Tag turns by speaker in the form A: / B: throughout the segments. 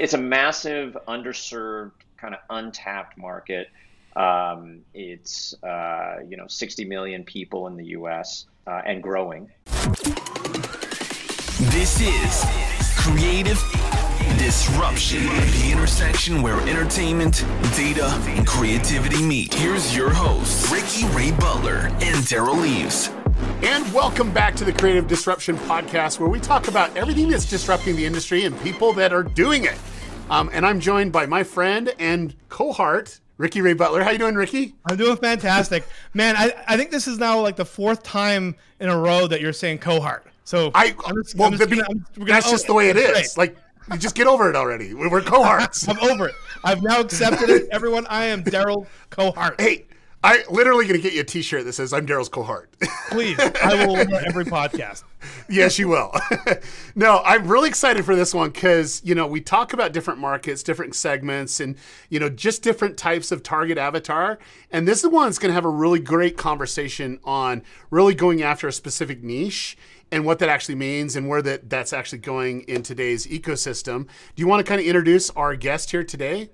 A: It's a massive, underserved, kind of untapped market. Um, it's uh, you know 60 million people in the U.S. Uh, and growing.
B: This is creative disruption, the intersection where entertainment, data, and creativity meet. Here's your hosts, Ricky Ray Butler and Daryl Eves.
C: And welcome back to the Creative Disruption Podcast, where we talk about everything that's disrupting the industry and people that are doing it. Um, and I'm joined by my friend and cohort, Ricky Ray Butler. How you doing, Ricky?
D: I'm doing fantastic, man. I, I think this is now like the fourth time in a row that you're saying cohort. So
C: I just, well, just gonna, gonna, that's just the way it is. Right. Like you just get over it already. We're cohorts.
D: I'm over it. I've now accepted it. Everyone, I am Daryl Cohort.
C: Hey, I literally going to get you a T-shirt that says "I'm Daryl's cohort."
D: Please, I will every podcast.
C: yes, you will. no, I'm really excited for this one because you know we talk about different markets, different segments, and you know just different types of target avatar. And this is one that's going to have a really great conversation on really going after a specific niche and what that actually means and where that that's actually going in today's ecosystem. Do you want to kind of introduce our guest here today?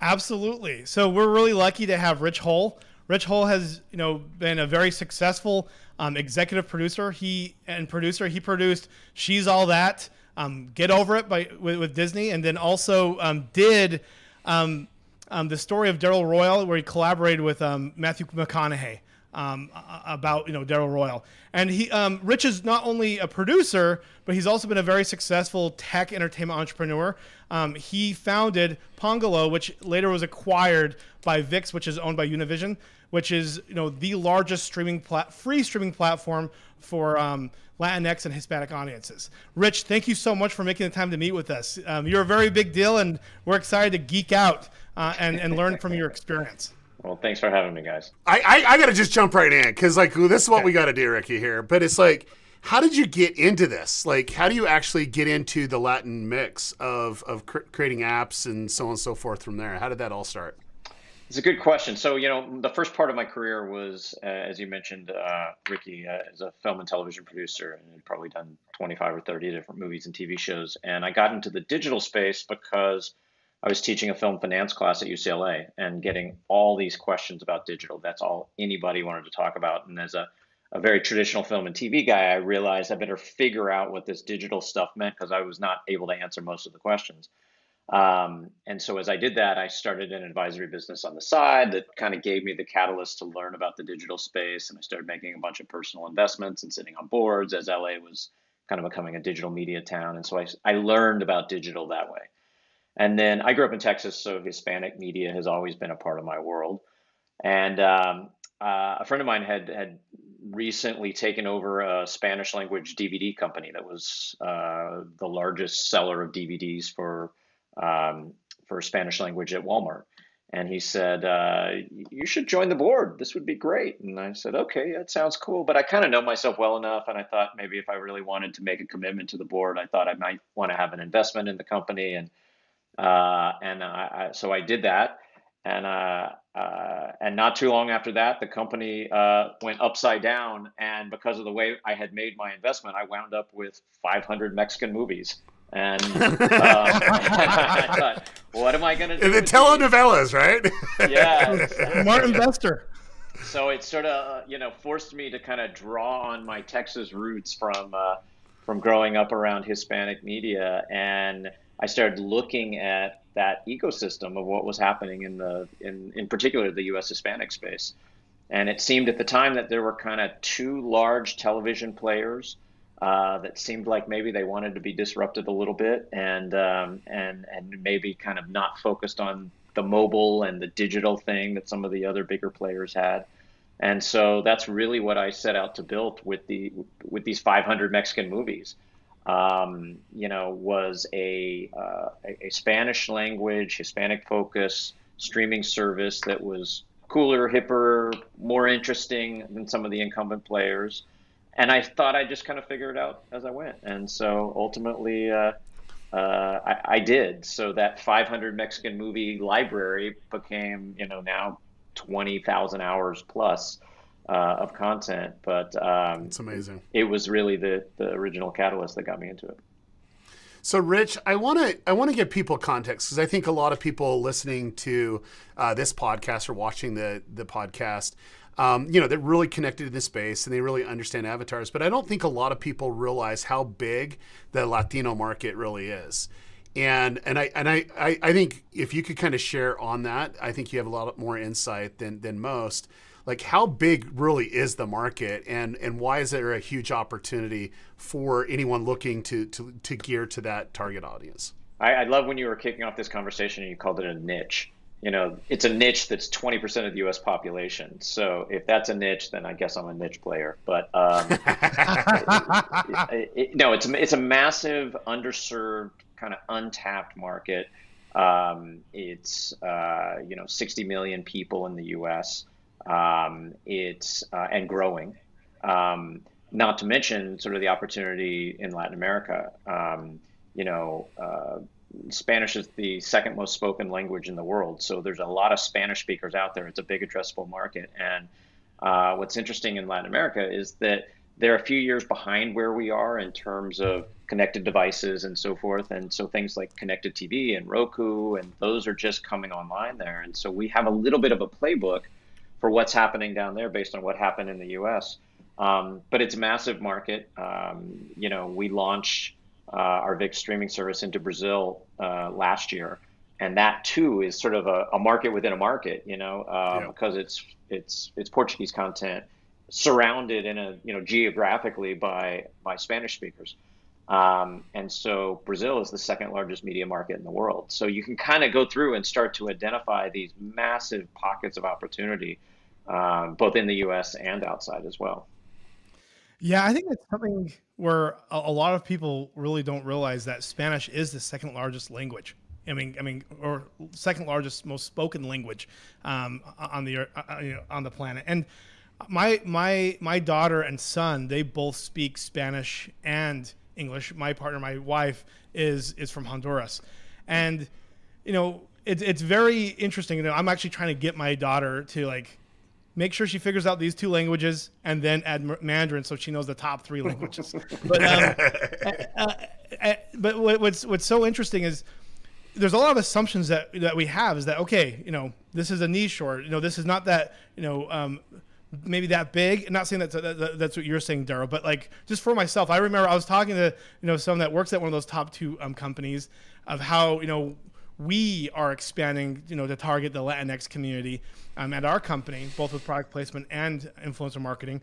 D: Absolutely. So we're really lucky to have Rich Hull. Rich Hull has, you know, been a very successful um, executive producer. He and producer. He produced She's All That, um, Get Over It by with, with, Disney, and then also um, did um, um, the story of Darrell Royal, where he collaborated with um, Matthew McConaughey um, about you know Darrell Royal, and he um, Rich is not only a producer, but he's also been a very successful tech entertainment entrepreneur. Um, he founded Pongalo, which later was acquired by VIX, which is owned by Univision, which is you know the largest streaming plat- free streaming platform for um, Latinx and Hispanic audiences. Rich, thank you so much for making the time to meet with us. Um, you're a very big deal, and we're excited to geek out uh, and, and learn from your experience.
A: Well, thanks for having me, guys.
C: I I, I got to just jump right in because like this is what we got to do, Ricky. Here, but it's like, how did you get into this? Like, how do you actually get into the Latin mix of of cr- creating apps and so on and so forth from there? How did that all start?
A: It's a good question. So, you know, the first part of my career was, uh, as you mentioned, uh, Ricky, uh, as a film and television producer, and had probably done 25 or 30 different movies and TV shows. And I got into the digital space because I was teaching a film finance class at UCLA and getting all these questions about digital. That's all anybody wanted to talk about. And as a, a very traditional film and TV guy, I realized I better figure out what this digital stuff meant because I was not able to answer most of the questions. Um, and so as I did that, I started an advisory business on the side that kind of gave me the catalyst to learn about the digital space. And I started making a bunch of personal investments and sitting on boards as LA was kind of becoming a digital media town. And so I, I learned about digital that way. And then I grew up in Texas, so Hispanic media has always been a part of my world. And um, uh, a friend of mine had had recently taken over a Spanish language DVD company that was uh, the largest seller of DVDs for um, for Spanish language at Walmart. And he said, uh, "You should join the board. This would be great." And I said, "Okay, that sounds cool." But I kind of know myself well enough, and I thought maybe if I really wanted to make a commitment to the board, I thought I might want to have an investment in the company and uh, and I, I, so I did that. And uh, uh, and not too long after that, the company uh, went upside down. And because of the way I had made my investment, I wound up with 500 Mexican movies. And uh, I thought, what am I going to do?
C: The telenovelas, right?
A: yeah,
D: Martin Bester.
A: So it sort of, uh, you know, forced me to kind of draw on my Texas roots from from growing up around Hispanic media and I started looking at that ecosystem of what was happening in the in in particular the U.S. Hispanic space, and it seemed at the time that there were kind of two large television players uh, that seemed like maybe they wanted to be disrupted a little bit and um, and and maybe kind of not focused on the mobile and the digital thing that some of the other bigger players had. And so that's really what I set out to build with the with these 500 Mexican movies um, you know, was a, uh, a, Spanish language, Hispanic focus streaming service that was cooler, hipper, more interesting than some of the incumbent players. And I thought I'd just kind of figure it out as I went. And so ultimately, uh, uh, I, I, did. So that 500 Mexican movie library became, you know, now 20,000 hours plus uh, of content. But um,
C: it's amazing.
A: It was really the the original catalyst that got me into it.
C: So, Rich, I want to I want to give people context because I think a lot of people listening to uh, this podcast or watching the the podcast, um, you know, they're really connected to this space and they really understand avatars. But I don't think a lot of people realize how big the Latino market really is. And and I and I, I, I think if you could kind of share on that, I think you have a lot more insight than than most like how big really is the market? And and why is there a huge opportunity for anyone looking to to, to gear to that target audience?
A: I, I love when you were kicking off this conversation and you called it a niche. You know it's a niche that's 20% of the us population. So if that's a niche then i guess i'm a niche player. But um, it, it, no it's, it's a massive underserved kind of untapped market. Um, it's uh, you know 60 million people in the us um, it's uh, and growing. Um, not to mention sort of the opportunity in Latin America. Um, you know, uh, Spanish is the second most spoken language in the world, so there's a lot of Spanish speakers out there. It's a big addressable market, and uh, what's interesting in Latin America is that they're a few years behind where we are in terms of connected devices and so forth. And so things like connected TV and Roku and those are just coming online there. And so we have a little bit of a playbook for what's happening down there based on what happened in the U.S. Um, but it's a massive market. Um, you know, we launched uh, our VIX streaming service into Brazil uh, last year, and that too is sort of a, a market within a market. You know, uh, yeah. because it's it's it's Portuguese content surrounded in a you know geographically by by Spanish speakers. Um, and so Brazil is the second largest media market in the world. So you can kind of go through and start to identify these massive pockets of opportunity um, both in the U.S. and outside as well.
D: Yeah, I think that's something where a, lot of people really don't realize that Spanish is the second largest language. I mean, I mean, or second largest, most spoken language um, on the uh, you know, on the planet. And my my my daughter and son, they both speak Spanish and English. My partner, my wife, is is from Honduras, and you know, it's it's very interesting. You know, I'm actually trying to get my daughter to like make sure she figures out these two languages and then add Mandarin so she knows the top three languages. but um, uh, uh, but what's what's so interesting is there's a lot of assumptions that that we have is that okay, you know, this is a niche or you know, this is not that you know. Um, maybe that big. I'm not saying that's that, that's what you're saying, Daryl, but like just for myself, I remember I was talking to you know someone that works at one of those top two um, companies of how you know we are expanding, you know, to target the Latinx community um, at our company, both with product placement and influencer marketing.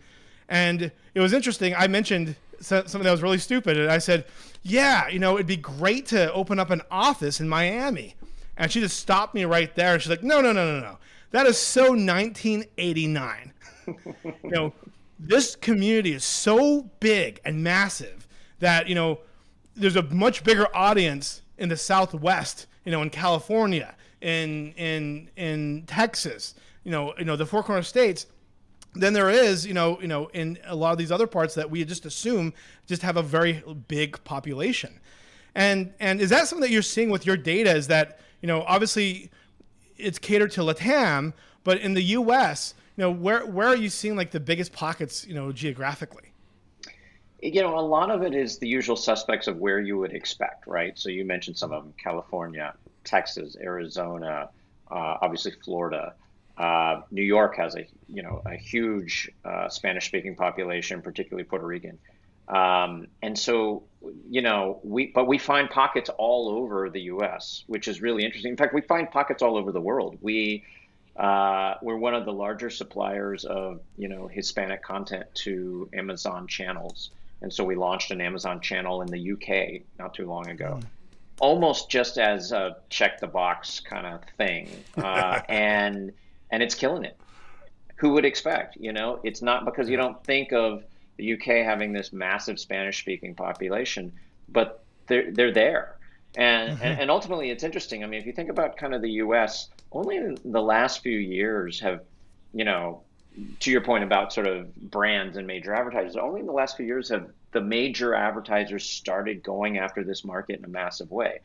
D: And it was interesting. I mentioned something that was really stupid, and I said, "Yeah, you know, it'd be great to open up an office in Miami." And she just stopped me right there. She's like, "No, no, no, no, no. That is so 1989. you know, this community is so big and massive that you know, there's a much bigger audience in the Southwest you know, in California, in in in Texas, you know, you know, the four corner states, then there is, you know, you know, in a lot of these other parts that we just assume just have a very big population. And and is that something that you're seeing with your data? Is that you know, obviously, it's catered to Latam, but in the U.S., you know, where where are you seeing like the biggest pockets, you know, geographically?
A: You know, a lot of it is the usual suspects of where you would expect, right? So you mentioned some of them: California, Texas, Arizona, uh, obviously Florida. Uh, New York has a you know a huge uh, Spanish-speaking population, particularly Puerto Rican, um, and so you know we but we find pockets all over the U.S., which is really interesting. In fact, we find pockets all over the world. We uh, we're one of the larger suppliers of you know Hispanic content to Amazon channels. And so we launched an Amazon channel in the UK not too long ago. Mm. Almost just as a check the box kind of thing, uh, and and it's killing it. Who would expect? You know, it's not because you don't think of the UK having this massive Spanish speaking population, but they're they're there, and, mm-hmm. and and ultimately it's interesting. I mean, if you think about kind of the US, only in the last few years have, you know, to your point about sort of brands and major advertisers, only in the last few years have the major advertisers started going after this market in a massive way,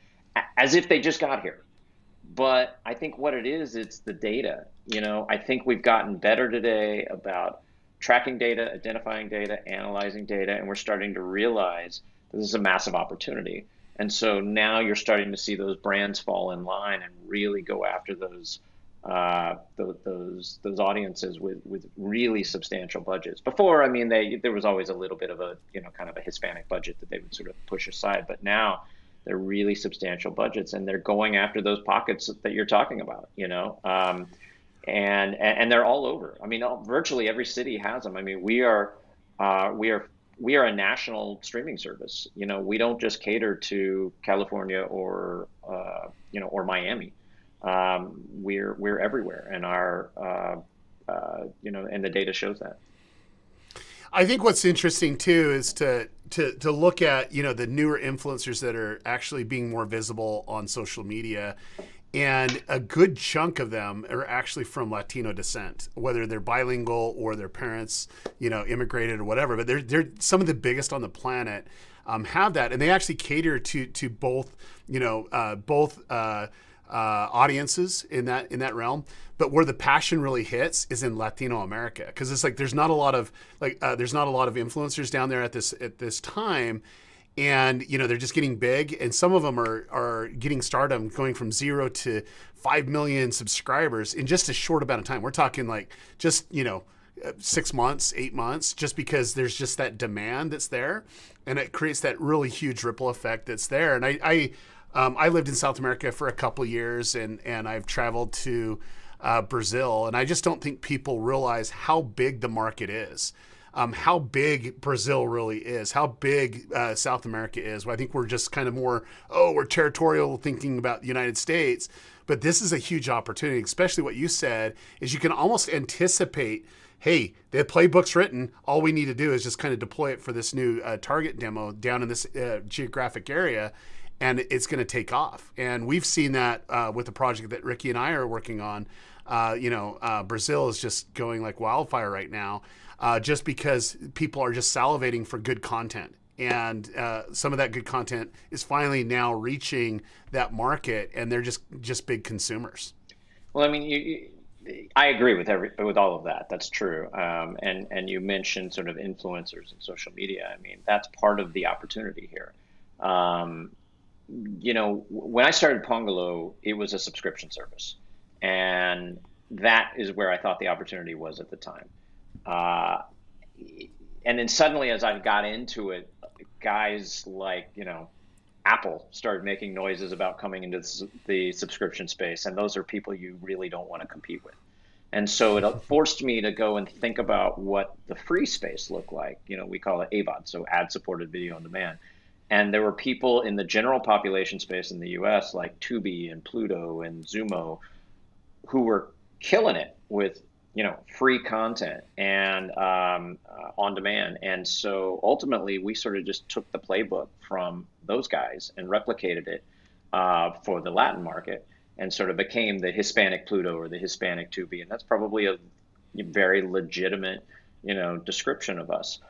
A: as if they just got here. But I think what it is, it's the data. You know, I think we've gotten better today about tracking data, identifying data, analyzing data, and we're starting to realize this is a massive opportunity. And so now you're starting to see those brands fall in line and really go after those uh, those those audiences with with really substantial budgets. Before, I mean, they there was always a little bit of a you know kind of a Hispanic budget that they would sort of push aside, but now they're really substantial budgets and they're going after those pockets that you're talking about. You know. Um, and, and they're all over. I mean, virtually every city has them. I mean, we are uh, we are we are a national streaming service. You know, we don't just cater to California or uh, you know or Miami. Um, we're we're everywhere, and our uh, uh, you know, and the data shows that.
C: I think what's interesting too is to to to look at you know the newer influencers that are actually being more visible on social media and a good chunk of them are actually from Latino descent, whether they're bilingual or their parents, you know, immigrated or whatever. But they're they're some of the biggest on the planet um, have that, and they actually cater to to both, you know, uh, both uh, uh, audiences in that in that realm. But where the passion really hits is in Latino America, because it's like there's not a lot of like uh, there's not a lot of influencers down there at this at this time. And you know they're just getting big and some of them are are getting stardom going from zero to 5 million subscribers in just a short amount of time. We're talking like just you know uh, six months eight months just because there's just that demand that's there. And it creates that really huge ripple effect that's there. And i i um, I lived in South America for a couple years and and I've traveled to uh, Brazil and I just don't think people realize how big the market is um, how big Brazil really is, how big uh, South America is. I think we're just kind of more, oh, we're territorial thinking about the United States. But this is a huge opportunity, especially what you said, is you can almost anticipate hey, the playbook's written. All we need to do is just kind of deploy it for this new uh, target demo down in this uh, geographic area, and it's going to take off. And we've seen that uh, with the project that Ricky and I are working on. Uh, you know, uh, Brazil is just going like wildfire right now uh, just because people are just salivating for good content. And uh, some of that good content is finally now reaching that market, and they're just just big consumers.
A: Well, I mean, you, you, I agree with every with all of that. That's true. Um, and and you mentioned sort of influencers and social media. I mean, that's part of the opportunity here. Um, you know, when I started Pongalo, it was a subscription service, and that is where I thought the opportunity was at the time. Uh, and then suddenly, as I got into it, guys like you know Apple started making noises about coming into the subscription space, and those are people you really don't want to compete with. And so it forced me to go and think about what the free space looked like. You know, we call it AVOD, so ad-supported video on demand. And there were people in the general population space in the U.S. like Tubi and Pluto and Xumo, who were killing it with you know, free content and um, uh, on demand. And so ultimately, we sort of just took the playbook from those guys and replicated it uh, for the Latin market and sort of became the Hispanic Pluto or the Hispanic Tubi. And that's probably a very legitimate, you know, description of us.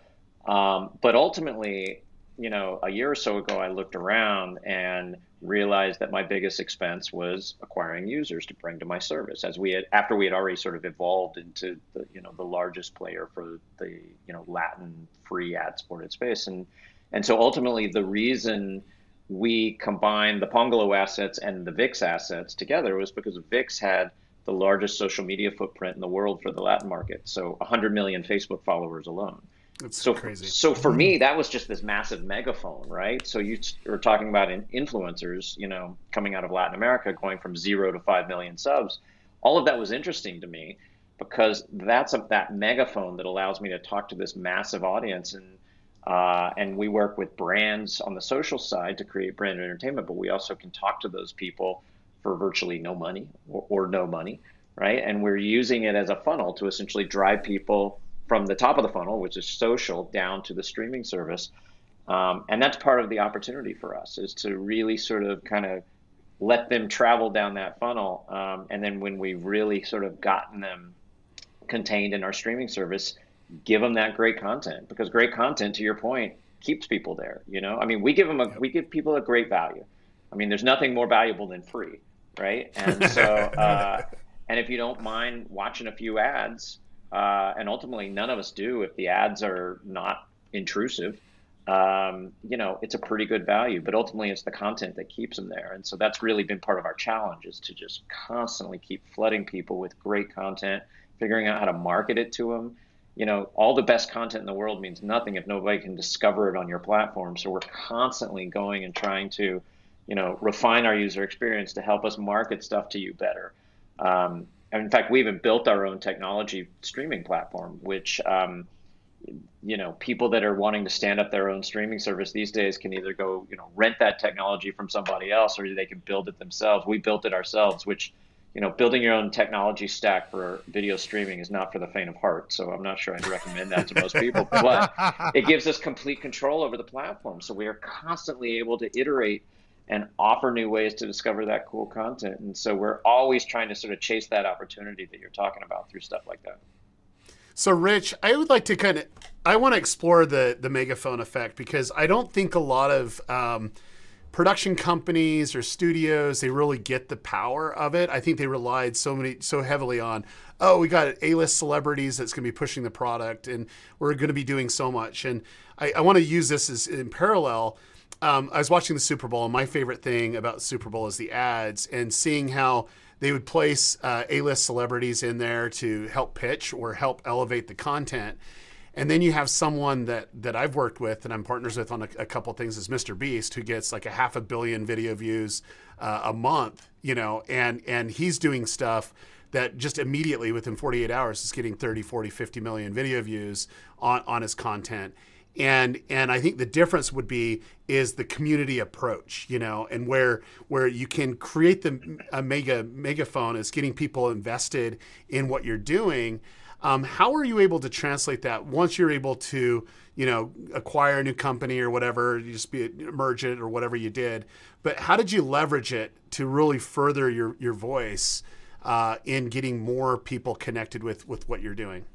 A: Um, but ultimately, you know, a year or so ago, I looked around and realized that my biggest expense was acquiring users to bring to my service as we had after we had already sort of evolved into the you know the largest player for the you know Latin free ad supported space. And and so ultimately the reason we combined the Pongalo assets and the VIX assets together was because VIX had the largest social media footprint in the world for the Latin market. So 100 million Facebook followers alone
C: it's
A: so
C: crazy.
A: So for me, that was just this massive megaphone, right? So you were talking about influencers, you know, coming out of Latin America, going from zero to five million subs. All of that was interesting to me because that's a, that megaphone that allows me to talk to this massive audience and uh, and we work with brands on the social side to create brand entertainment, but we also can talk to those people for virtually no money or, or no money, right? And we're using it as a funnel to essentially drive people from the top of the funnel, which is social, down to the streaming service. Um, and that's part of the opportunity for us is to really sort of kind of let them travel down that funnel. Um, and then when we've really sort of gotten them contained in our streaming service, give them that great content because great content, to your point, keeps people there. You know, I mean, we give them a, we give people a great value. I mean, there's nothing more valuable than free, right? And so, uh, and if you don't mind watching a few ads, uh, and ultimately none of us do if the ads are not intrusive. um, you know, it's a pretty good value. But ultimately, it's the content that keeps them there. And so that's really been part of our challenge is to just constantly keep flooding people with great content, figuring out how to market it to them. You know, all the best content in the world means nothing if nobody can discover it on your platform. So we're constantly going and trying to, you know, refine our user experience to help us market stuff to you better. Um, in fact, we even built our own technology streaming platform, which um, you know people that are wanting to stand up their own streaming service these days can either go you know rent that technology from somebody else or they can build it themselves. We built it ourselves which you know building your own technology stack for video streaming is not for the faint of heart. So i'm not sure i'd recommend that to most people but it gives us complete control over the platform. So we are constantly able to iterate and offer new ways to discover that cool content and so we're always trying to sort of chase that opportunity that you're talking about through stuff like that
C: so, Rich, I would like to kind of, I want to explore the the megaphone effect because I don't think a lot of um, production companies or studios they really get the power of it. I think they relied so many so heavily on, oh, we got A list celebrities that's going to be pushing the product, and we're going to be doing so much. And I, I want to use this as in parallel. Um, I was watching the Super Bowl, and my favorite thing about Super Bowl is the ads and seeing how they would place uh, A-list celebrities in there to help pitch or help elevate the content. And then you have someone that that I've worked with and I'm partners with on a, a couple things is Mr. Beast, who gets like a half a billion video views uh, a month, you know, and and he's doing stuff that just immediately within 48 hours is getting 30, 40, 50 million video views on on his content and and I think the difference would be is the community approach, you know, and where where you can create the a mega megaphone is getting people invested in what you're doing. Um, how are you able to translate that once you're able to, you know, acquire a new company or whatever, you just be merge it or whatever you did? But how did you leverage it to really further your your voice uh, in getting more people connected with with what you're doing?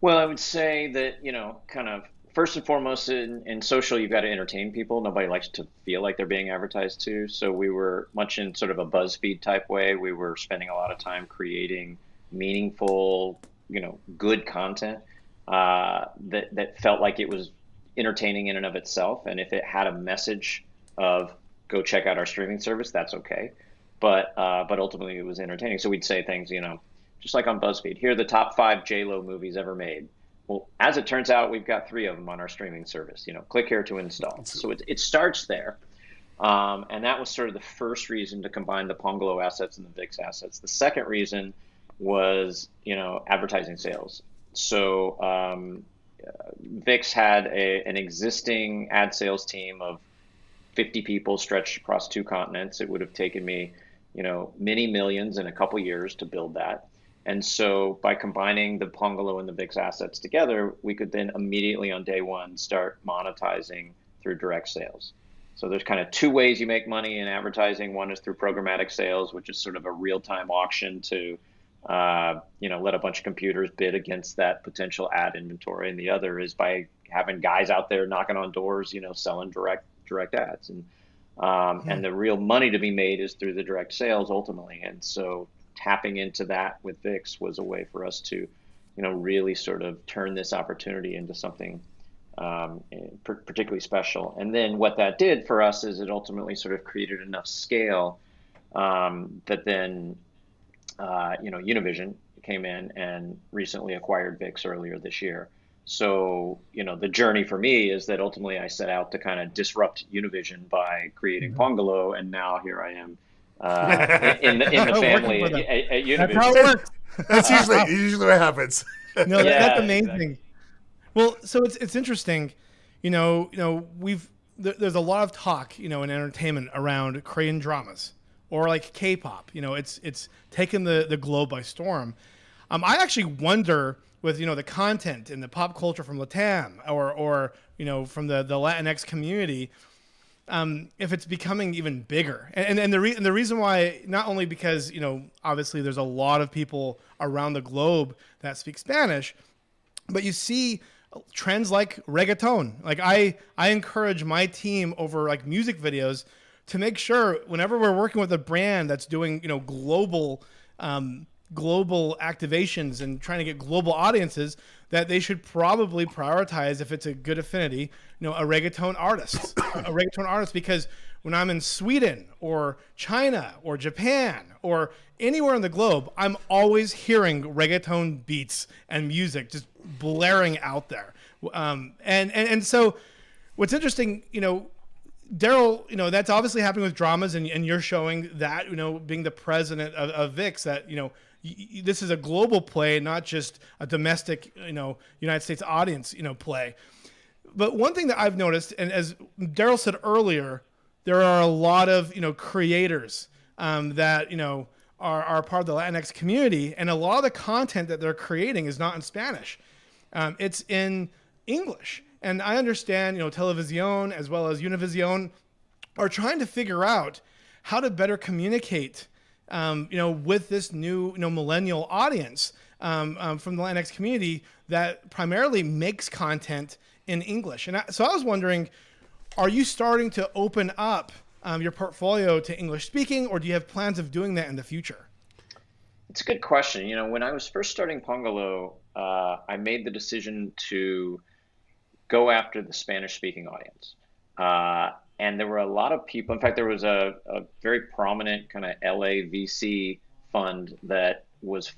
A: Well, I would say that, you know, kind of first and foremost in, in social, you've got to entertain people. Nobody likes to feel like they're being advertised to. So we were much in sort of a BuzzFeed type way. We were spending a lot of time creating meaningful, you know, good content uh, that, that felt like it was entertaining in and of itself. And if it had a message of go check out our streaming service, that's okay. But, uh, but ultimately it was entertaining. So we'd say things, you know, just like on BuzzFeed. Here are the top five J Lo movies ever made. Well, as it turns out, we've got three of them on our streaming service. You know, click here to install. So it, it starts there. Um, and that was sort of the first reason to combine the Pongalo assets and the VIX assets. The second reason was, you know, advertising sales. So um, VIX had a, an existing ad sales team of 50 people stretched across two continents. It would have taken me, you know, many millions in a couple years to build that. And so by combining the Pongalo and the VIX assets together, we could then immediately on day one start monetizing through direct sales. So there's kind of two ways you make money in advertising. One is through programmatic sales, which is sort of a real-time auction to, uh, you know, let a bunch of computers bid against that potential ad inventory, and the other is by having guys out there knocking on doors, you know, selling direct direct ads. And um, hmm. and the real money to be made is through the direct sales ultimately. And so tapping into that with VIX was a way for us to, you know, really sort of turn this opportunity into something um, particularly special. And then what that did for us is it ultimately sort of created enough scale um, that then, uh, you know, Univision came in and recently acquired VIX earlier this year. So, you know, the journey for me is that ultimately I set out to kind of disrupt Univision by creating mm-hmm. Pongalo, and now here I am uh, in, the, in the family at, at, at Univision. That's how it works.
C: that's usually usually what happens.
D: no, yeah, that's amazing. Exactly. Well, so it's it's interesting. You know, you know, we've there's a lot of talk, you know, in entertainment around Korean dramas or like K-pop. You know, it's it's taken the the globe by storm. Um, I actually wonder with you know the content and the pop culture from Latam or or you know from the the Latinx community um, if it's becoming even bigger. And, and, the re- and the reason why, not only because, you know, obviously there's a lot of people around the globe that speak Spanish, but you see trends like reggaeton. Like I, I encourage my team over like music videos to make sure whenever we're working with a brand that's doing, you know, global, um, global activations and trying to get global audiences that they should probably prioritize if it's a good affinity, you know, a reggaeton artist, a reggaeton artist, because when I'm in Sweden or China or Japan or anywhere in the globe, I'm always hearing reggaeton beats and music just blaring out there. Um, and, and, and so what's interesting, you know, Daryl, you know, that's obviously happening with dramas, and, and you're showing that, you know, being the president of, of VIX, that, you know, this is a global play, not just a domestic, you know, United States audience, you know, play. But one thing that I've noticed, and as Daryl said earlier, there are a lot of, you know, creators um, that, you know, are, are part of the Latinx community, and a lot of the content that they're creating is not in Spanish. Um, it's in English. And I understand, you know, Television as well as Univision are trying to figure out how to better communicate, um, you know, with this new, you know, millennial audience um, um, from the Latinx community that primarily makes content in English. And I, so I was wondering, are you starting to open up um, your portfolio to English speaking, or do you have plans of doing that in the future?
A: It's a good question. You know, when I was first starting Pongalo, uh, I made the decision to go after the Spanish speaking audience. Uh, and there were a lot of people. In fact, there was a, a very prominent kind of LA VC fund that was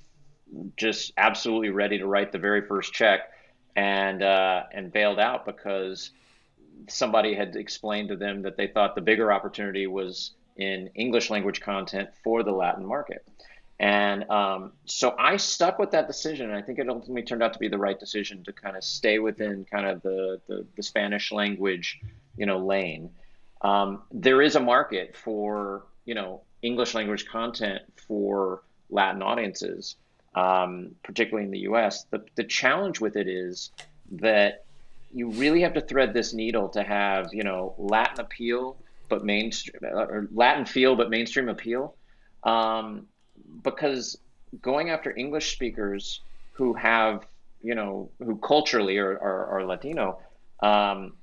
A: just absolutely ready to write the very first check and uh, and bailed out because somebody had explained to them that they thought the bigger opportunity was in English language content for the Latin market. And um, so I stuck with that decision, and I think it ultimately turned out to be the right decision to kind of stay within kind of the, the, the Spanish language, you know, lane. Um, there is a market for, you know, English language content for Latin audiences, um, particularly in the U.S. The, the challenge with it is that you really have to thread this needle to have, you know, Latin appeal, but mainstream, or Latin feel, but mainstream appeal. Um, because going after English speakers who have, you know, who culturally are, are, are Latino, um,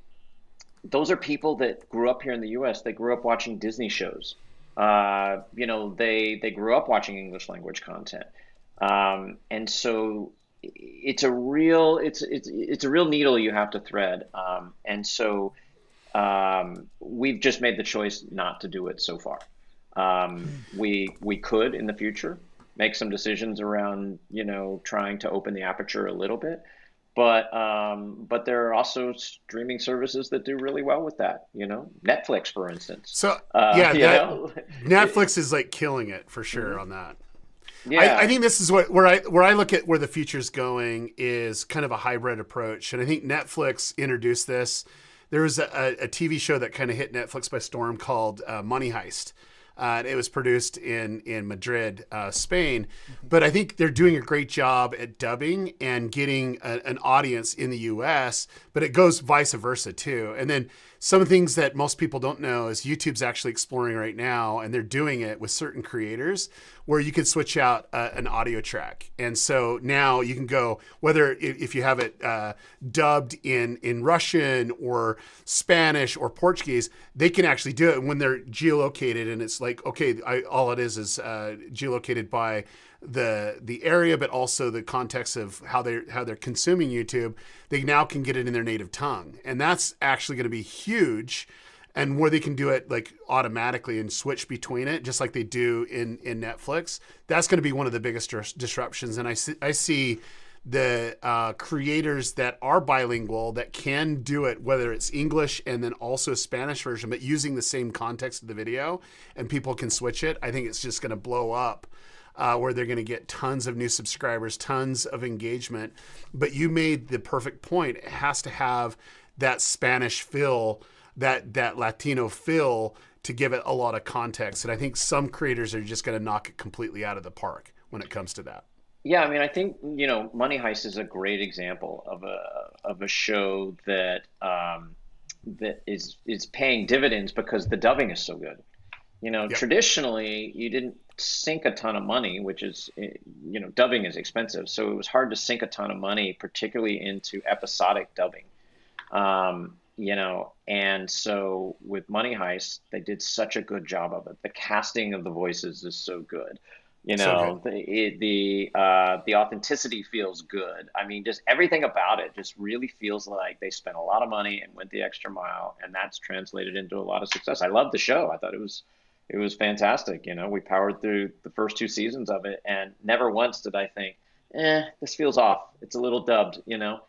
A: those are people that grew up here in the U.S. They grew up watching Disney shows. Uh, you know, they they grew up watching English language content, um, and so it's a real it's it's it's a real needle you have to thread. Um, and so um, we've just made the choice not to do it so far. Um, we we could in the future make some decisions around you know trying to open the aperture a little bit, but um, but there are also streaming services that do really well with that. You know, Netflix, for instance.
C: So uh, yeah, that, Netflix is like killing it for sure mm-hmm. on that. Yeah. I, I, think this is what where I where I look at where the future's going is kind of a hybrid approach, and I think Netflix introduced this. There was a, a TV show that kind of hit Netflix by storm called uh, Money Heist, uh, it was produced in in Madrid, uh, Spain. But I think they're doing a great job at dubbing and getting a, an audience in the U.S. But it goes vice versa too. And then some of the things that most people don't know is YouTube's actually exploring right now, and they're doing it with certain creators where you can switch out uh, an audio track. And so now you can go whether if you have it uh, dubbed in in Russian or Spanish or Portuguese, they can actually do it when they're geolocated, and it's like okay, I, all it is is uh, geolocated by the the area, but also the context of how they how they're consuming YouTube, they now can get it in their native tongue, and that's actually going to be huge. And where they can do it like automatically and switch between it, just like they do in in Netflix, that's going to be one of the biggest dis- disruptions. And I see I see the uh, creators that are bilingual that can do it, whether it's English and then also Spanish version, but using the same context of the video, and people can switch it. I think it's just going to blow up uh, where they're going to get tons of new subscribers, tons of engagement. But you made the perfect point. It has to have that Spanish feel, that that Latino feel to give it a lot of context. And I think some creators are just going to knock it completely out of the park when it comes to that.
A: Yeah, I mean, I think you know, Money Heist is a great example of a of a show that um, that is is paying dividends because the dubbing is so good. You know, yep. traditionally you didn't sink a ton of money, which is, eh, you know, dubbing is expensive. So it was hard to sink a ton of money, particularly into episodic dubbing. Um, you know, and so with Money Heist, they did such a good job of it. The casting of the voices is so good. You know, so the the uh, the authenticity feels good. I mean, just everything about it just really feels like they spent a lot of money and went the extra mile, and that's translated into a lot of success. I love the show. I thought it was it was fantastic. You know, we powered through the first two seasons of it, and never once did I think, "Eh, this feels off. It's a little dubbed." You know,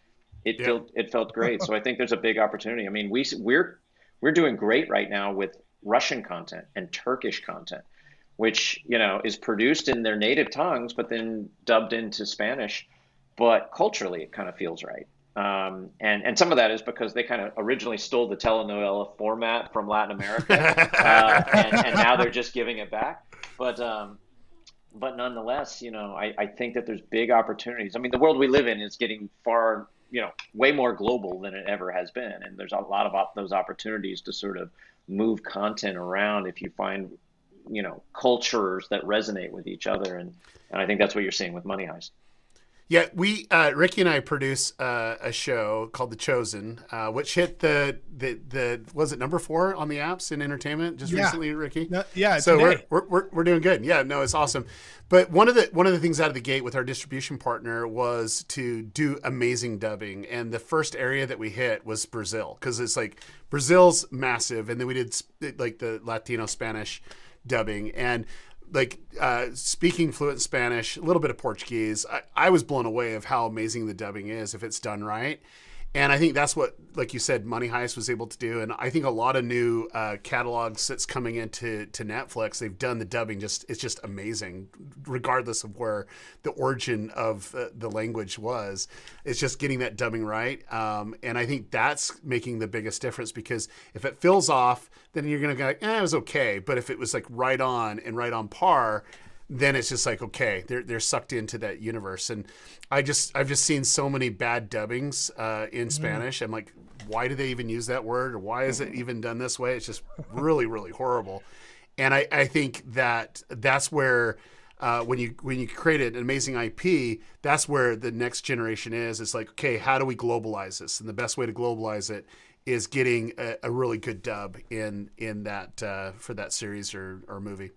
A: it yeah. felt it felt great. so I think there's a big opportunity. I mean, we we're we're doing great right now with Russian content and Turkish content which you know is produced in their native tongues, but then dubbed into Spanish. But culturally, it kind of feels right. Um, and and some of that is because they kind of originally stole the telenovela format from Latin America, uh, and, and, now they're just giving it back. But um, but nonetheless, you know, I, I think that there's big opportunities. I mean, the world we live in is getting far, you know, way more global than it ever has been, and there's a lot of op- those opportunities to sort of move content around if you find you know cultures that resonate with each other and and I think that's what you're seeing with Money Heist.
C: Yeah, we uh, Ricky and I produce uh, a show called The Chosen, uh, which hit the, the the was it number four on the apps in entertainment just yeah. recently, Ricky.
D: No, yeah,
C: so we're, we're, we're we're doing good. Yeah, no, it's awesome. But one of the one of the things out of the gate with our distribution partner was to do amazing dubbing, and the first area that we hit was Brazil because it's like Brazil's massive, and then we did like the Latino Spanish dubbing and like uh, speaking fluent Spanish, a little bit of Portuguese. I, I was blown away of how amazing the dubbing is if it's done right. And I think that's what, like you said, Money Heist was able to do. And I think a lot of new uh, catalogs that's coming into to Netflix, they've done the dubbing. Just it's just amazing, regardless of where the origin of uh, the language was. It's just getting that dubbing right. Um, and I think that's making the biggest difference because if it fills off, then you're gonna go, eh, it was okay. But if it was like right on and right on par, then it's just like okay, they're they're sucked into that universe. And I just I've just seen so many bad dubbings uh, in mm-hmm. Spanish. I'm like, why do they even use that word? Or why is it even done this way? It's just really really horrible. And I I think that that's where. Uh, when you when you create an amazing IP, that's where the next generation is. It's like, okay, how do we globalize this? And the best way to globalize it is getting a, a really good dub in in that uh, for that series or, or movie.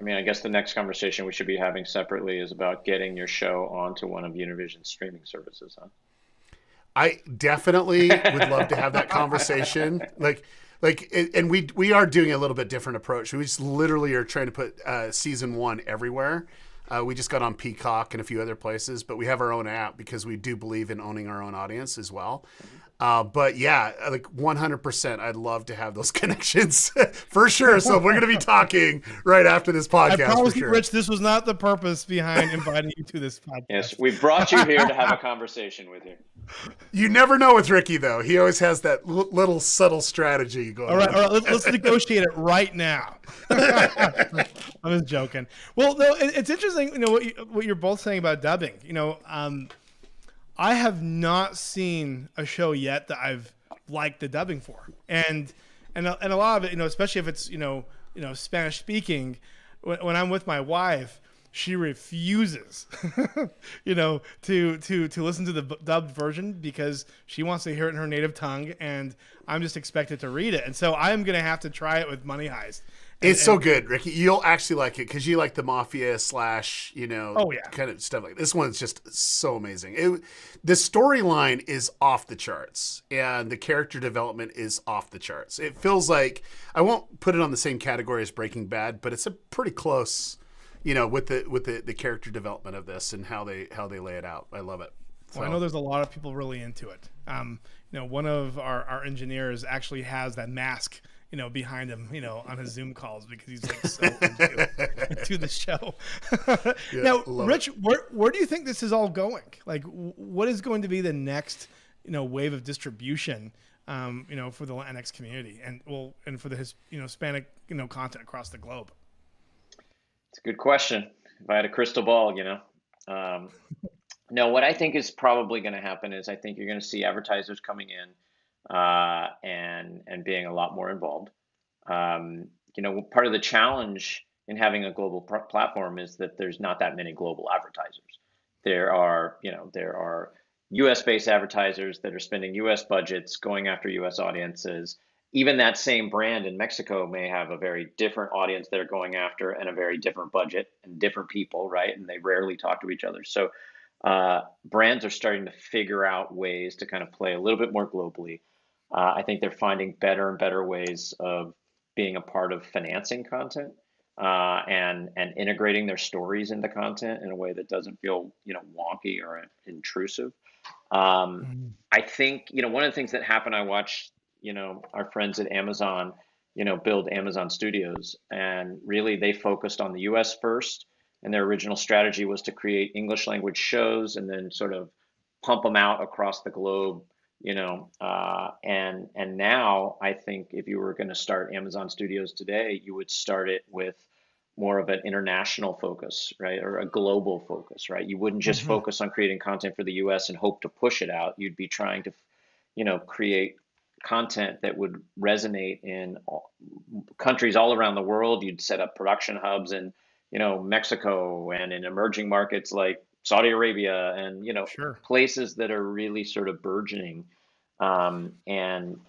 A: I mean, I guess the next conversation we should be having separately is about getting your show onto one of Univision's streaming services, huh?
C: I definitely would love to have that conversation. Like, like, and we we are doing a little bit different approach. We just literally are trying to put uh, season one everywhere. Uh, we just got on Peacock and a few other places, but we have our own app because we do believe in owning our own audience as well. Uh, but yeah, like 100%, I'd love to have those connections for sure. So we're going to be talking right after this podcast. I promise
D: you,
C: sure.
D: Rich, this was not the purpose behind inviting you to this podcast.
A: Yes, we brought you here to have a conversation with you.
C: You never know with Ricky, though. He always has that l- little subtle strategy going
D: all right, on. All right, let's, let's negotiate it right now. I'm just joking. Well, no, it, it's interesting, you know, what, you, what you're both saying about dubbing. You know, um, I have not seen a show yet that I've liked the dubbing for, and and a, and a lot of it, you know, especially if it's you know you know Spanish speaking. When, when I'm with my wife, she refuses, you know, to to to listen to the dubbed version because she wants to hear it in her native tongue, and I'm just expected to read it. And so I'm gonna have to try it with Money Heist.
C: And, it's so good, Ricky. You'll actually like it because you like the mafia slash, you know,
D: oh yeah,
C: kind of stuff like this. One's just so amazing. It, the storyline is off the charts, and the character development is off the charts. It feels like I won't put it on the same category as Breaking Bad, but it's a pretty close, you know, with the with the, the character development of this and how they how they lay it out. I love it.
D: So. Well, I know there's a lot of people really into it. Um, you know, one of our, our engineers actually has that mask you know, behind him, you know, on his Zoom calls because he's like so into, the show. yeah, now, Rich, it. where where do you think this is all going? Like, what is going to be the next, you know, wave of distribution? Um, you know, for the Latinx community and well, and for the his, you know, Hispanic, you know, content across the globe.
A: It's a good question. If I had a crystal ball, you know. Um, no, what I think is probably going to happen is I think you're going to see advertisers coming in uh, and and being a lot more involved. Um, you know, part of the challenge in having a global pr- platform is that there's not that many global advertisers. There are, you know, there are U.S. based advertisers that are spending U.S. budgets going after U.S. audiences, even that same brand in Mexico may have a very different audience they're going after and a very different budget and different people, right? And they rarely talk to each other. So uh, brands are starting to figure out ways to kind of play a little bit more globally. Uh, I think they're finding better and better ways of being a part of financing content uh, and and integrating their stories into content in a way that doesn't feel you know wonky or intrusive. Um, mm-hmm. I think you know one of the things that happened. I watched you know our friends at Amazon you know build Amazon Studios, and really they focused on the U.S. first, and their original strategy was to create English language shows and then sort of pump them out across the globe you know uh, and and now i think if you were going to start amazon studios today you would start it with more of an international focus right or a global focus right you wouldn't just mm-hmm. focus on creating content for the us and hope to push it out you'd be trying to you know create content that would resonate in all, countries all around the world you'd set up production hubs in you know mexico and in emerging markets like Saudi Arabia and you know sure. places that are really sort of burgeoning. Um, and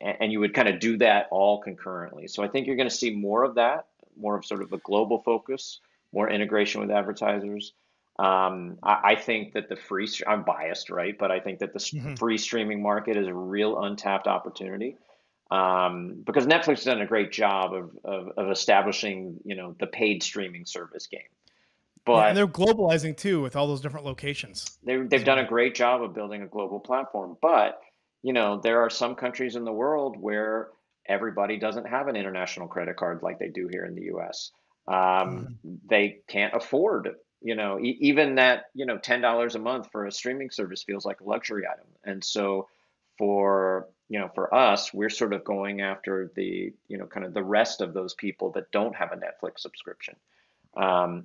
A: and you would kind of do that all concurrently. So I think you're going to see more of that, more of sort of a global focus, more integration with advertisers. Um, I, I, think that the free I'm biased, right? But I think that the mm-hmm. free streaming market is a real untapped opportunity um, because Netflix has done a great job of, of, of establishing, you know, the paid streaming service game.
D: But yeah, and they're globalizing too with all those different locations.
A: They, they've done a great job of building a global platform. But, you know, there are some countries in the world where everybody doesn't have an international credit card like they do here in the US. Um, mm-hmm. They can't afford, you know, e- even that, you know, $10 a month for a streaming service feels like a luxury item. And so for, you know, for us, we're sort of going after the, you know, kind of the rest of those people that don't have a Netflix subscription. Um,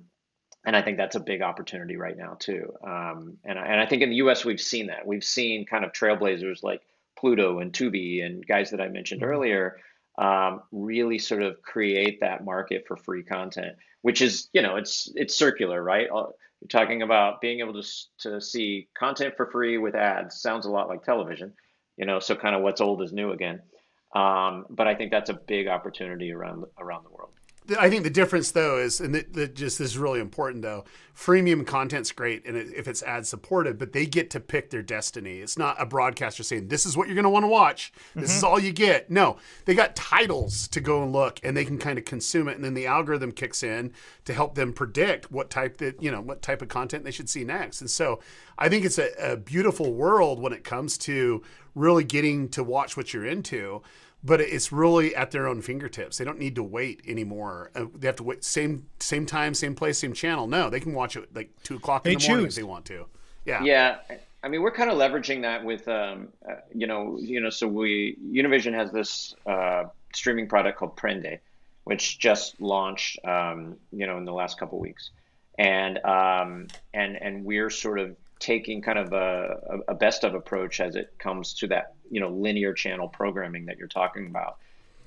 A: and I think that's a big opportunity right now too. Um, and I, and I think in the U.S. we've seen that. We've seen kind of trailblazers like Pluto and Tubi and guys that I mentioned mm-hmm. earlier um, really sort of create that market for free content, which is you know it's it's circular, right? Uh, you're talking about being able to to see content for free with ads. Sounds a lot like television, you know. So kind of what's old is new again. Um, but I think that's a big opportunity around around the world.
C: I think the difference though is, and that just this is really important though. Freemium content's great, and it, if it's ad supported, but they get to pick their destiny. It's not a broadcaster saying this is what you're going to want to watch. This mm-hmm. is all you get. No, they got titles to go and look, and they can kind of consume it, and then the algorithm kicks in to help them predict what type that you know what type of content they should see next. And so I think it's a, a beautiful world when it comes to really getting to watch what you're into but it's really at their own fingertips. They don't need to wait anymore. Uh, they have to wait same same time, same place, same channel. No, they can watch it like two o'clock in they the morning choose. if they want to. Yeah.
A: Yeah. I mean, we're kind of leveraging that with, um, uh, you know, you know. So we Univision has this uh, streaming product called Prende, which just launched, um, you know, in the last couple weeks, and um, and and we're sort of taking kind of a, a best of approach as it comes to that you know linear channel programming that you're talking about.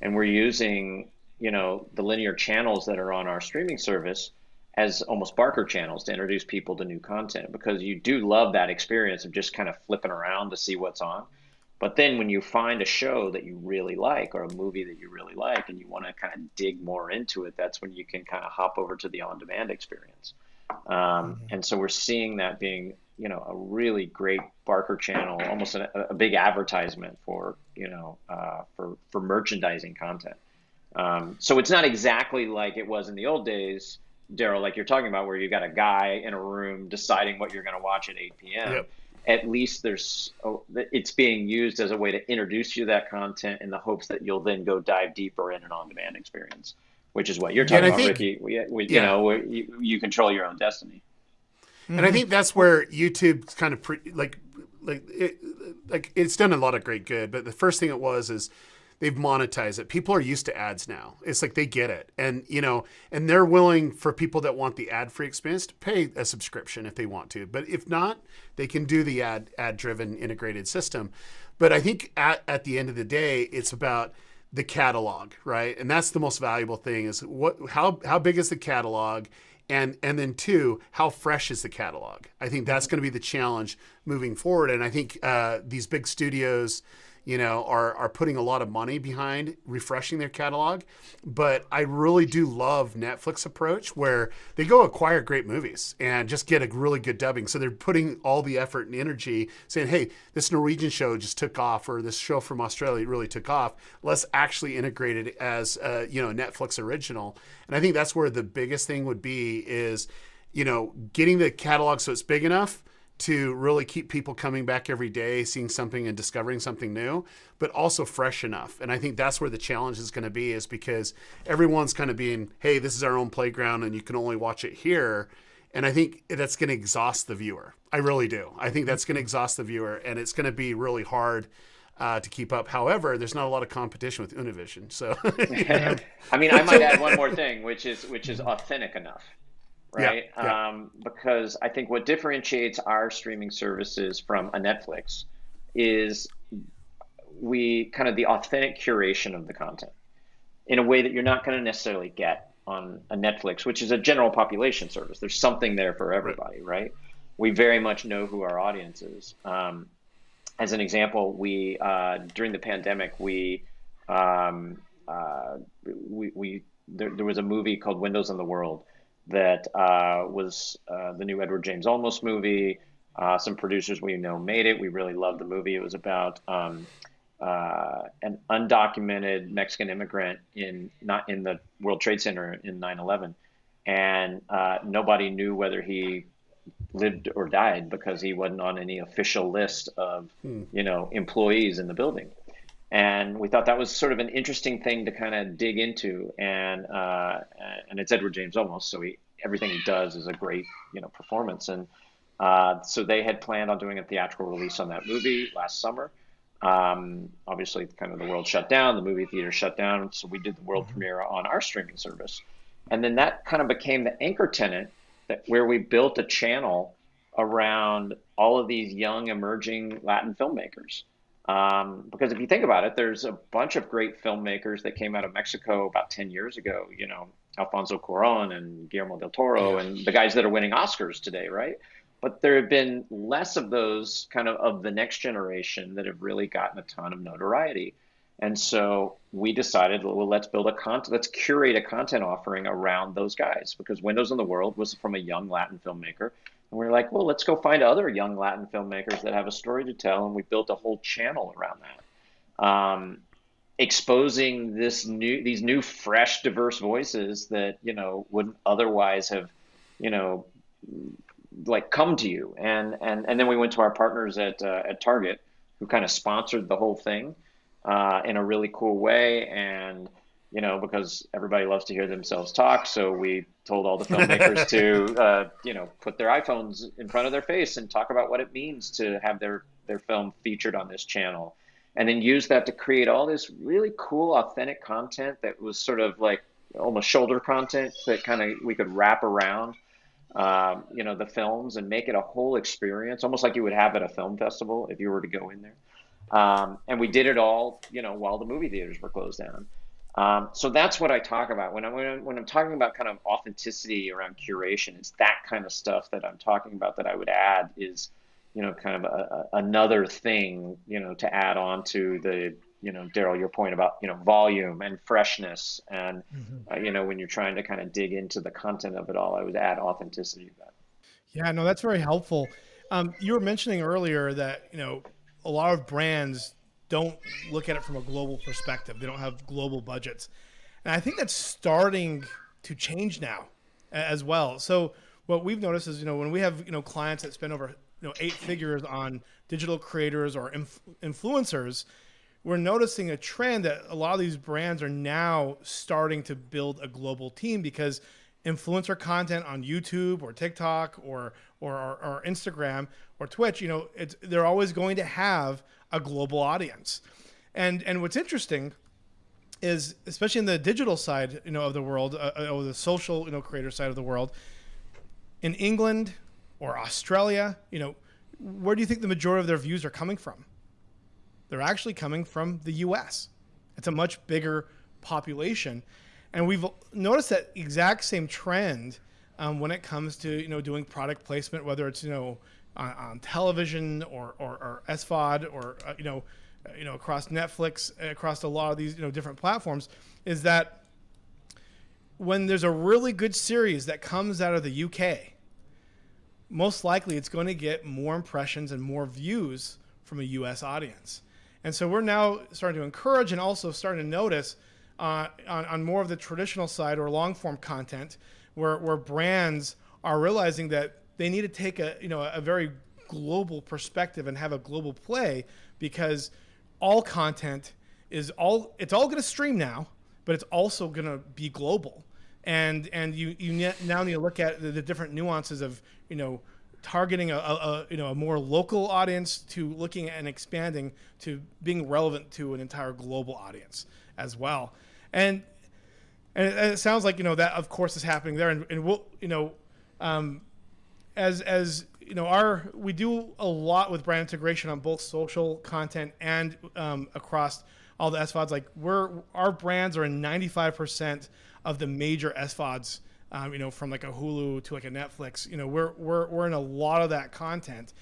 A: And we're using you know the linear channels that are on our streaming service as almost barker channels to introduce people to new content because you do love that experience of just kind of flipping around to see what's on. But then when you find a show that you really like or a movie that you really like and you want to kind of dig more into it that's when you can kind of hop over to the on demand experience. Um, mm-hmm. and so we're seeing that being you know a really great Barker channel, almost a, a big advertisement for you know uh, for for merchandising content. Um, so it's not exactly like it was in the old days, Daryl, like you're talking about, where you got a guy in a room deciding what you're going to watch at 8 p.m. Yep. At least there's oh, it's being used as a way to introduce you to that content in the hopes that you'll then go dive deeper in an on-demand experience, which is what you're talking about, think, Ricky. We, we, yeah. You know, you, you control your own destiny.
C: Mm-hmm. And I think that's where YouTube's kind of pre, like like it, like it's done a lot of great good. But the first thing it was is they've monetized it. People are used to ads now. It's like they get it, and you know, and they're willing for people that want the ad-free experience to pay a subscription if they want to. But if not, they can do the ad ad-driven integrated system. But I think at at the end of the day, it's about the catalog, right? And that's the most valuable thing is what how how big is the catalog and and then two how fresh is the catalog? I think that's going to be the challenge moving forward. And i think uh, these big studios you know, are are putting a lot of money behind refreshing their catalog. But I really do love Netflix approach where they go acquire great movies and just get a really good dubbing. So they're putting all the effort and energy saying, "Hey, this Norwegian show just took off, or this show from Australia really took off. Let's actually integrate it as a, you know Netflix original." And I think that's where the biggest thing would be is, you know, getting the catalog so it's big enough to really keep people coming back every day, seeing something and discovering something new, but also fresh enough. And I think that's where the challenge is going to be, is because everyone's kind of being, hey, this is our own playground and you can only watch it here. And I think that's going to exhaust the viewer. I really do. I think that's going to exhaust the viewer, and it's going to be really hard. Uh, to keep up. However, there's not a lot of competition with Univision. So,
A: I mean, I might add one more thing, which is which is authentic enough right?
C: Yeah, yeah.
A: Um, because I think what differentiates our streaming services from a Netflix is we kind of the authentic curation of the content in a way that you're not going to necessarily get on a Netflix, which is a general population service. There's something there for everybody, right? right? We very much know who our audience is. Um, as an example, we uh, during the pandemic we um, uh, we, we there, there was a movie called Windows on the World that uh, was uh, the new Edward James Olmos movie. Uh, some producers we know made it. We really loved the movie. It was about um, uh, an undocumented Mexican immigrant in not in the World Trade Center in 9/11, and uh, nobody knew whether he lived or died because he wasn't on any official list of hmm. you know employees in the building and we thought that was sort of an interesting thing to kind of dig into. And uh, and it's Edward James Olmos so he everything he does is a great you know performance. And uh, so they had planned on doing a theatrical release on that movie last summer. Um, obviously kind of the world shut down the movie theater shut down so we did the world mm-hmm. premiere on our streaming service. And then that kind of became the anchor tenant that where we built a channel around all of these young emerging Latin filmmakers um, because if you think about it, there's a bunch of great filmmakers that came out of Mexico about 10 years ago, you know, Alfonso Cuaron and Guillermo del Toro yeah. and the guys that are winning Oscars today, right? But there have been less of those kind of of the next generation that have really gotten a ton of notoriety. And so we decided, well, let's build a content, let's curate a content offering around those guys because Windows in the World was from a young Latin filmmaker and we are like, well, let's go find other young Latin filmmakers that have a story to tell. And we built a whole channel around that, um, exposing this new, these new, fresh, diverse voices that you know wouldn't otherwise have, you know, like come to you. And and and then we went to our partners at uh, at Target, who kind of sponsored the whole thing uh, in a really cool way. And you know, because everybody loves to hear themselves talk. So we told all the filmmakers to, uh, you know, put their iPhones in front of their face and talk about what it means to have their their film featured on this channel, and then use that to create all this really cool, authentic content that was sort of like almost shoulder content that kind of we could wrap around. Um, you know the films and make it a whole experience, almost like you would have at a film festival if you were to go in there. Um, and we did it all, you know, while the movie theaters were closed down. Um, so that's what I talk about when I'm, when I'm when I'm talking about kind of authenticity around curation. It's that kind of stuff that I'm talking about that I would add is, you know, kind of a, a, another thing, you know, to add on to the, you know, Daryl, your point about you know volume and freshness, and mm-hmm. uh, you know when you're trying to kind of dig into the content of it all, I would add authenticity to that.
D: Yeah, no, that's very helpful. Um, you were mentioning earlier that you know a lot of brands don't look at it from a global perspective. They don't have global budgets. And I think that's starting to change now as well. So what we've noticed is, you know, when we have, you know, clients that spend over, you know, eight figures on digital creators or inf- influencers, we're noticing a trend that a lot of these brands are now starting to build a global team because influencer content on YouTube or TikTok or or, or, or Instagram or Twitch, you know, it's, they're always going to have a global audience. And and what's interesting is especially in the digital side, you know, of the world, uh, uh, or the social, you know, creator side of the world, in England or Australia, you know, where do you think the majority of their views are coming from? They're actually coming from the U.S. It's a much bigger population, and we've noticed that exact same trend um, when it comes to you know doing product placement, whether it's you know on, on television or, or, or SVOD or uh, you know uh, you know, across Netflix, across a lot of these, you know, different platforms, is that when there's a really good series that comes out of the UK, most likely it's going to get more impressions and more views from a US audience. And so we're now starting to encourage and also starting to notice uh, on, on more of the traditional side or long form content where, where brands are realizing that they need to take a, you know, a very global perspective and have a global play because all content is all, it's all going to stream now, but it's also going to be global. And, and you, you now need to look at the, the different nuances of, you know, targeting a, a, you know a more local audience to looking and expanding to being relevant to an entire global audience as well and and it, sounds like you know that of course is happening there. And, and we'll you know um, as as you know our we do a lot with brand integration on both social content and um, across all the SVODs like we're our brands are in 95% of the major SVODs um, you know, from like a Hulu to like a Netflix. You know, we're we're we're in a lot of that content,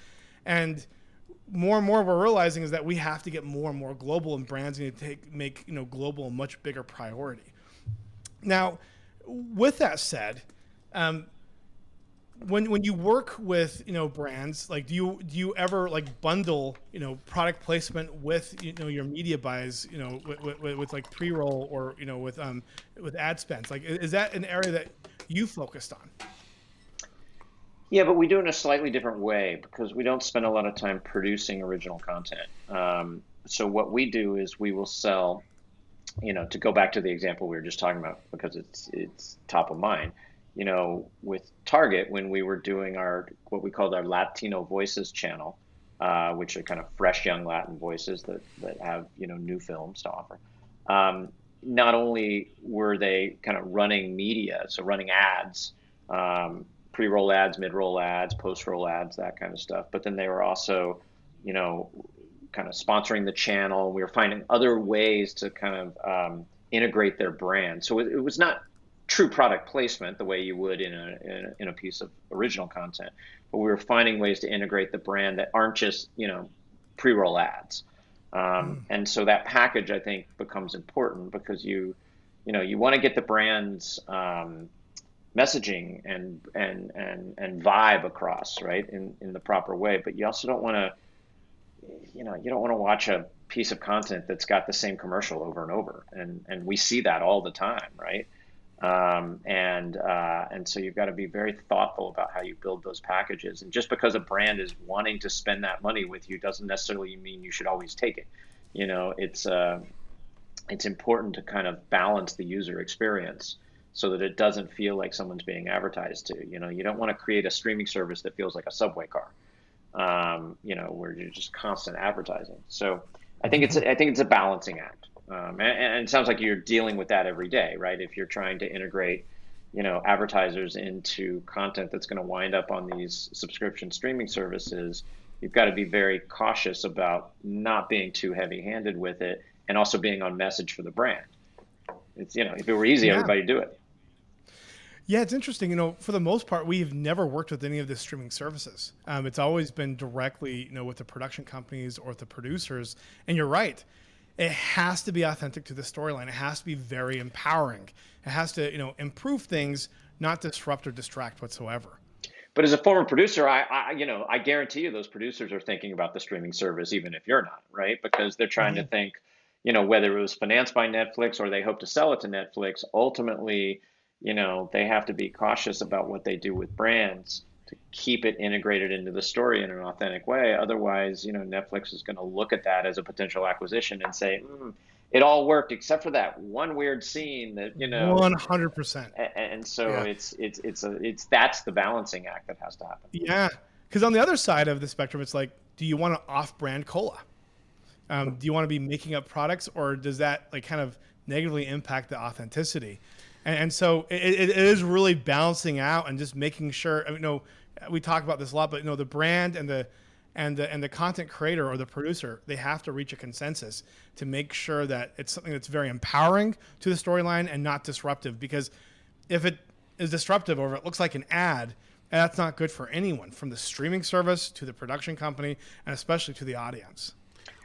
D: and more and more we're realizing is that we have to get more and more global, and brands need to take make you know global a much bigger priority. Now, with that said. Um, when when you work with you know brands like do you do you ever like bundle you know product placement with you know your media buys you know with, with, with like pre-roll or you know with um with ad spends like is that an area that you focused on.
A: Yeah, but we do it in a slightly different way because we don't spend a lot of time producing original content. Um, so what we do is we will sell, you know, to go back to the example we were just talking about because it's it's top of mind. You know, with Target when we were doing our what we called our Latino Voices channel, uh, which are kind of fresh young Latin voices that that have you know new films to offer. Um, not only were they kind of running media, so running ads, um, pre-roll ads, mid-roll ads, post-roll ads, that kind of stuff, but then they were also, you know, kind of sponsoring the channel. We were finding other ways to kind of um, integrate their brand. So it, it, was not true product placement the way you would in a, in a, in a piece of original content, but we were finding ways to integrate the brand that aren't just you know pre-roll ads. Um, mm. And so that package, I think, becomes important because you, you know, you want to get the brand's um, messaging and and and and vibe across, right, in in the proper way. But you also don't want to, you know, you don't want to watch a piece of content that's got the same commercial over and over, and and we see that all the time, right? Um, and uh, and so you've got to be very thoughtful about how you build those packages. And just because a brand is wanting to spend that money with you doesn't necessarily mean you should always take it. You know, it's uh, it's important to kind of balance the user experience so that it doesn't feel like someone's being advertised to. You know, you don't want to create a streaming service that feels like a subway car. Um, you know, where you're just constant advertising. So I think it's I think it's a balancing act. Um, and, and, it sounds like you're dealing with that every day, right? If you're trying to integrate, you know, advertisers into content that's going to wind up on these subscription streaming services, you've got to be very cautious about not being too heavy-handed with it, and also being on message for the brand. It's you know, if it were easy, yeah. everybody do it.
D: Yeah, it's interesting. You know, for the most part, we've never worked with any of the streaming services. Um, it's always been directly, you know, with the production companies or with the producers. And you're right it has to be authentic to the storyline. It has to be very empowering. It has to, you know, improve things, not disrupt or distract whatsoever.
A: But as a former producer, I, I, you know, I guarantee you those producers are thinking about the streaming service, even if you're not, right? Because they're trying mm-hmm. to think, you know, whether it was financed by Netflix or they hope to sell it to Netflix. Ultimately, you know, they have to be cautious about what they do with brands to keep it integrated into the story in an authentic way. Otherwise, you know, Netflix is going to look at that as a potential acquisition and say, mm, it all worked except for that one weird scene that you know
D: 100%
A: and so yeah. it's it's it's a it's that's the balancing act that has to happen.
D: Yeah. Because on the other side of the spectrum it's like do you want to off-brand cola? Um, do you want to be making up products or does that like kind of negatively impact the authenticity and, and so it, it is really balancing out and just making sure I mean, you know we talk about this a lot, but you know the brand and the and the and the content creator or the producer they have to reach a consensus to make sure that it's something that's very empowering to the storyline and not disruptive. Because if it is disruptive or if it looks like an ad, that's not good for anyone, from the streaming service to the production company and especially to the audience.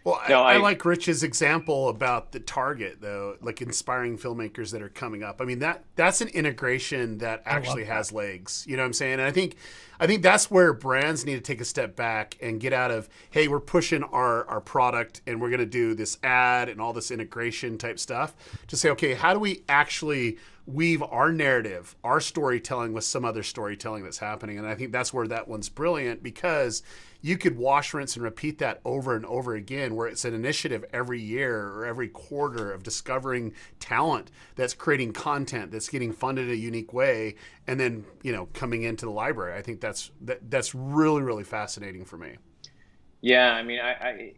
C: Well, no, I, I, like Rich's example about the target, though, like inspiring filmmakers that are coming up. I mean that that's an integration that actually has that. legs. You know what I'm saying? And I think I think that's where brands need to take a step back and get out of, hey, we're pushing our our product and we're gonna do this ad and all this integration type stuff. To say, okay, how do we actually weave our narrative, our storytelling with some other storytelling that's happening? And I think that's where that one's brilliant because you could wash, rinse, and repeat that over and over again, where it's an initiative every year or every quarter of discovering talent that's creating content that's getting funded a unique way, and then you know coming into the library. I think that's that, that's really really fascinating for me.
A: Yeah, I mean, I, I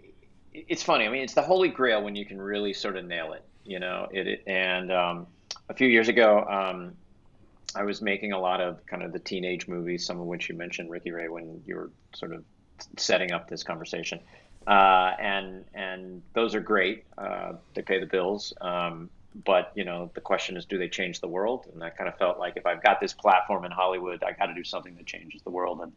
A: it's funny. I mean, it's the holy grail when you can really sort of nail it. You know, it, it and um, a few years ago. Um, I was making a lot of kind of the teenage movies, some of which you mentioned, Ricky Ray, when you were sort of setting up this conversation. Uh, and and those are great. Uh, they pay the bills. Um, but you know, the question is, do they change the world? And I kind of felt like if I've got this platform in Hollywood, I got to do something that changes the world. And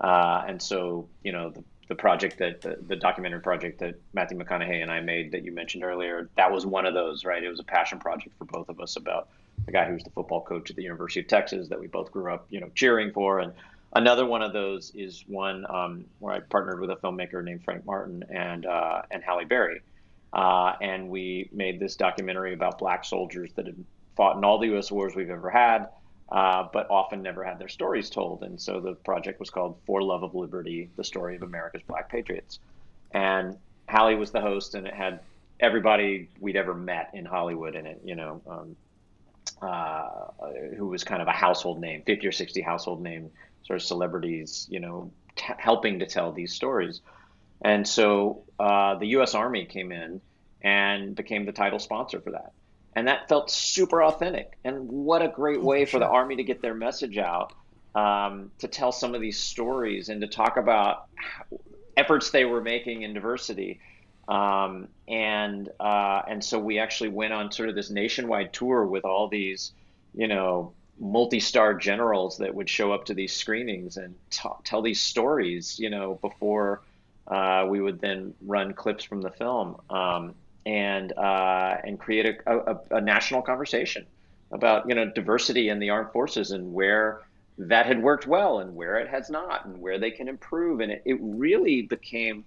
A: uh, and so you know, the, the project that the, the documentary project that Matthew McConaughey and I made that you mentioned earlier, that was one of those. Right? It was a passion project for both of us about the guy who was the football coach at the University of Texas that we both grew up, you know, cheering for and Another one of those is one um, where I partnered with a filmmaker named Frank Martin and uh, and Halle Berry, uh, and we made this documentary about black soldiers that had fought in all the U.S. wars we've ever had, uh, but often never had their stories told. And so the project was called For Love of Liberty: The Story of America's Black Patriots. And Halle was the host, and it had everybody we'd ever met in Hollywood in it. You know. Um, uh, who was kind of a household name, 50 or 60 household name sort of celebrities, you know, t- helping to tell these stories. And so uh, the U.S. Army came in and became the title sponsor for that. And that felt super authentic. And what a great way for, the Army to get their message out, um, to tell some of these stories and to talk about efforts they were making in diversity. Um, and uh, and so we actually went on sort of this nationwide tour with all these, you know, multi-star generals that would show up to these screenings and t- tell these stories, you know, before uh, we would then run clips from the film um, and uh, and create a, a, a, national conversation about you know diversity in the armed forces and where that had worked well and where it has not and where they can improve. And it, it really became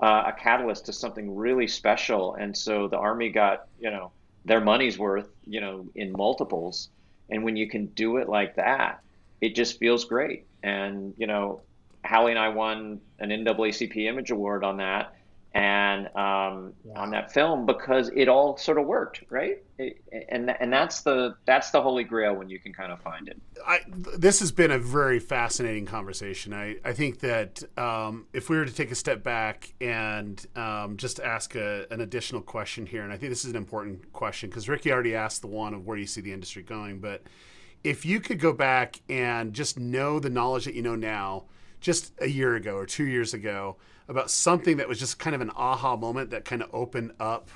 A: uh, a catalyst to something really special. And so the army got you know their money's worth you know in multiples and when you can do it like that, it just feels great. And, you know, Halle and I won an NAACP Image Award on that and um, on that film because it all sort of worked, right? It, and and that's the that's the holy grail when you can kind of find it.
C: I, this has been a very fascinating conversation. I, I think that um, if we were to take a step back and um, just ask a, an additional question here, and I think this is an important question because Ricky already asked the one of where do you see the industry going, but if you could go back and just know the knowledge that you know now, just a year ago or two years ago about something that was just kind of an aha moment that kind of opened up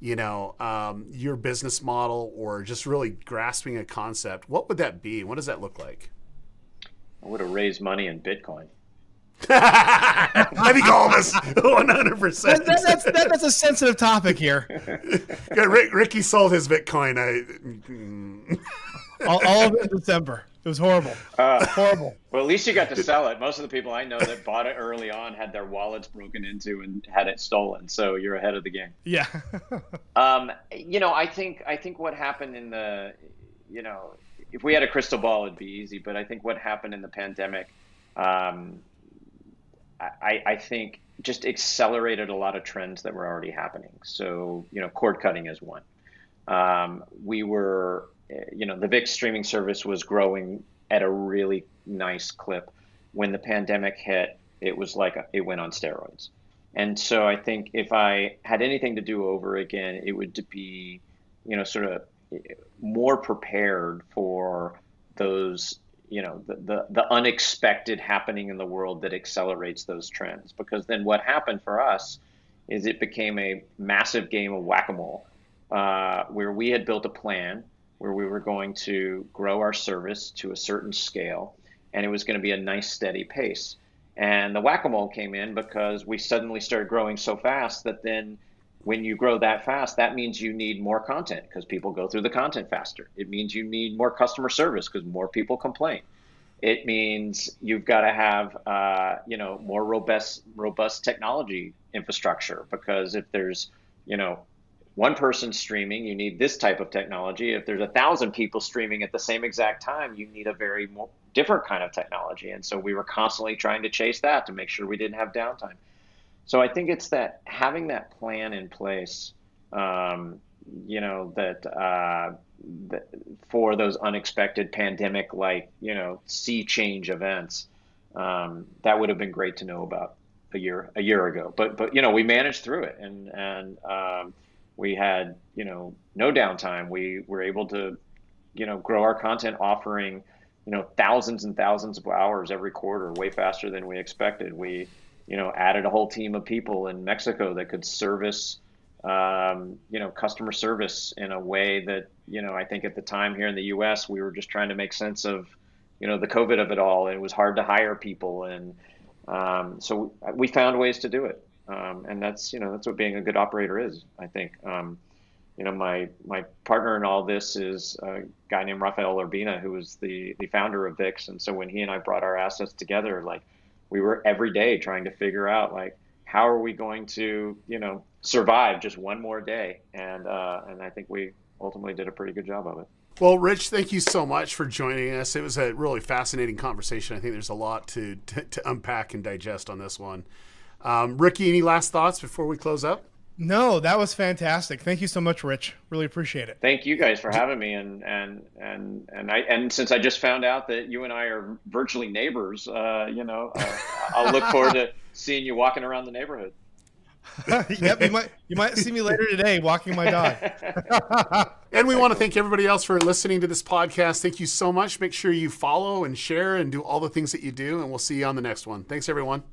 C: you know um, your business model or just really grasping a concept what would that be what does that look like
A: i would have raised money in bitcoin
C: I think all of us, one hundred percent.
D: That's that's a sensitive topic here.
C: yeah, Rick, Ricky sold his Bitcoin. I
D: all, all of it in December. It was horrible. Uh, horrible.
A: Well, at least you got to sell it. Most of the people I know that bought it early on had their wallets broken into and had it stolen. So you're ahead of the game.
D: Yeah.
A: um, you know, I think I think what happened in the, you know, if we had a crystal ball, it'd be easy. But I think what happened in the pandemic, um, I, I think just accelerated a lot of trends that were already happening. So you know, cord cutting is one. Um, we were you know, the VIX streaming service was growing at a really nice clip. When the pandemic hit, it was like a, it went on steroids. And so I think if I had anything to do over again, it would be, you know, sort of more prepared for those, you know, the, the, the unexpected happening in the world that accelerates those trends. Because then what happened for us is it became a massive game of whack a mole uh, where we had built a plan where we were going to grow our service to a certain scale and it was going to be a nice steady pace And the whack a mole came in because we suddenly started growing so fast that then when you grow that fast, that means you need more content because people go through the content faster. It means you need more customer service because more people complain. It means you've got to have, uh, you know, more robust, robust technology infrastructure because if there's, you know, one person streaming, you need this type of technology. If there's a thousand people streaming at the same exact time, you need a very more, different kind of technology. And so we were constantly trying to chase that to make sure we didn't have downtime. So I think it's that having that plan in place, um, you know, that, uh, that for those unexpected pandemic like, you know, sea change events, um, that would have been great to know about a year a year ago. But but you know, we managed through it and and um, we had you know no downtime. We were able to you know grow our content offering you know thousands and thousands of hours every quarter, way faster than we expected. We you know added a whole team of people in Mexico that could service um, you know customer service in a way that you know I think at the time here in the U.S. we were just trying to make sense of you know the COVID of it all. And it was hard to hire people, and um, so we found ways to do it. Um, and that's you know that's what being a good operator is. I think um, you know my my partner in all this is a guy named Rafael Urbina, who was the the founder of VIX. And so when he and I brought our assets together, like we were every day trying to figure out like how are we going to you know survive just one more day. And uh, and I think we ultimately did a pretty good job of it.
C: Well, Rich, thank you so much for joining us. It was a really fascinating conversation. I think there's a lot to, to, to unpack and digest on this one. Um, Ricky, any last thoughts before we close up?
D: No, that was fantastic. Thank you so much, Rich. Really appreciate it.
A: Thank you guys for having me, and and and and I and since I just found out that you and I are virtually neighbors, uh, you know, uh, I'll look forward to seeing you walking around the neighborhood.
D: yep, you might you might see me later today walking my dog.
C: and we want to thank everybody else for listening to this podcast. Thank you so much. Make sure you follow and share and do all the things that you do, and we'll see you on the next one. Thanks, everyone.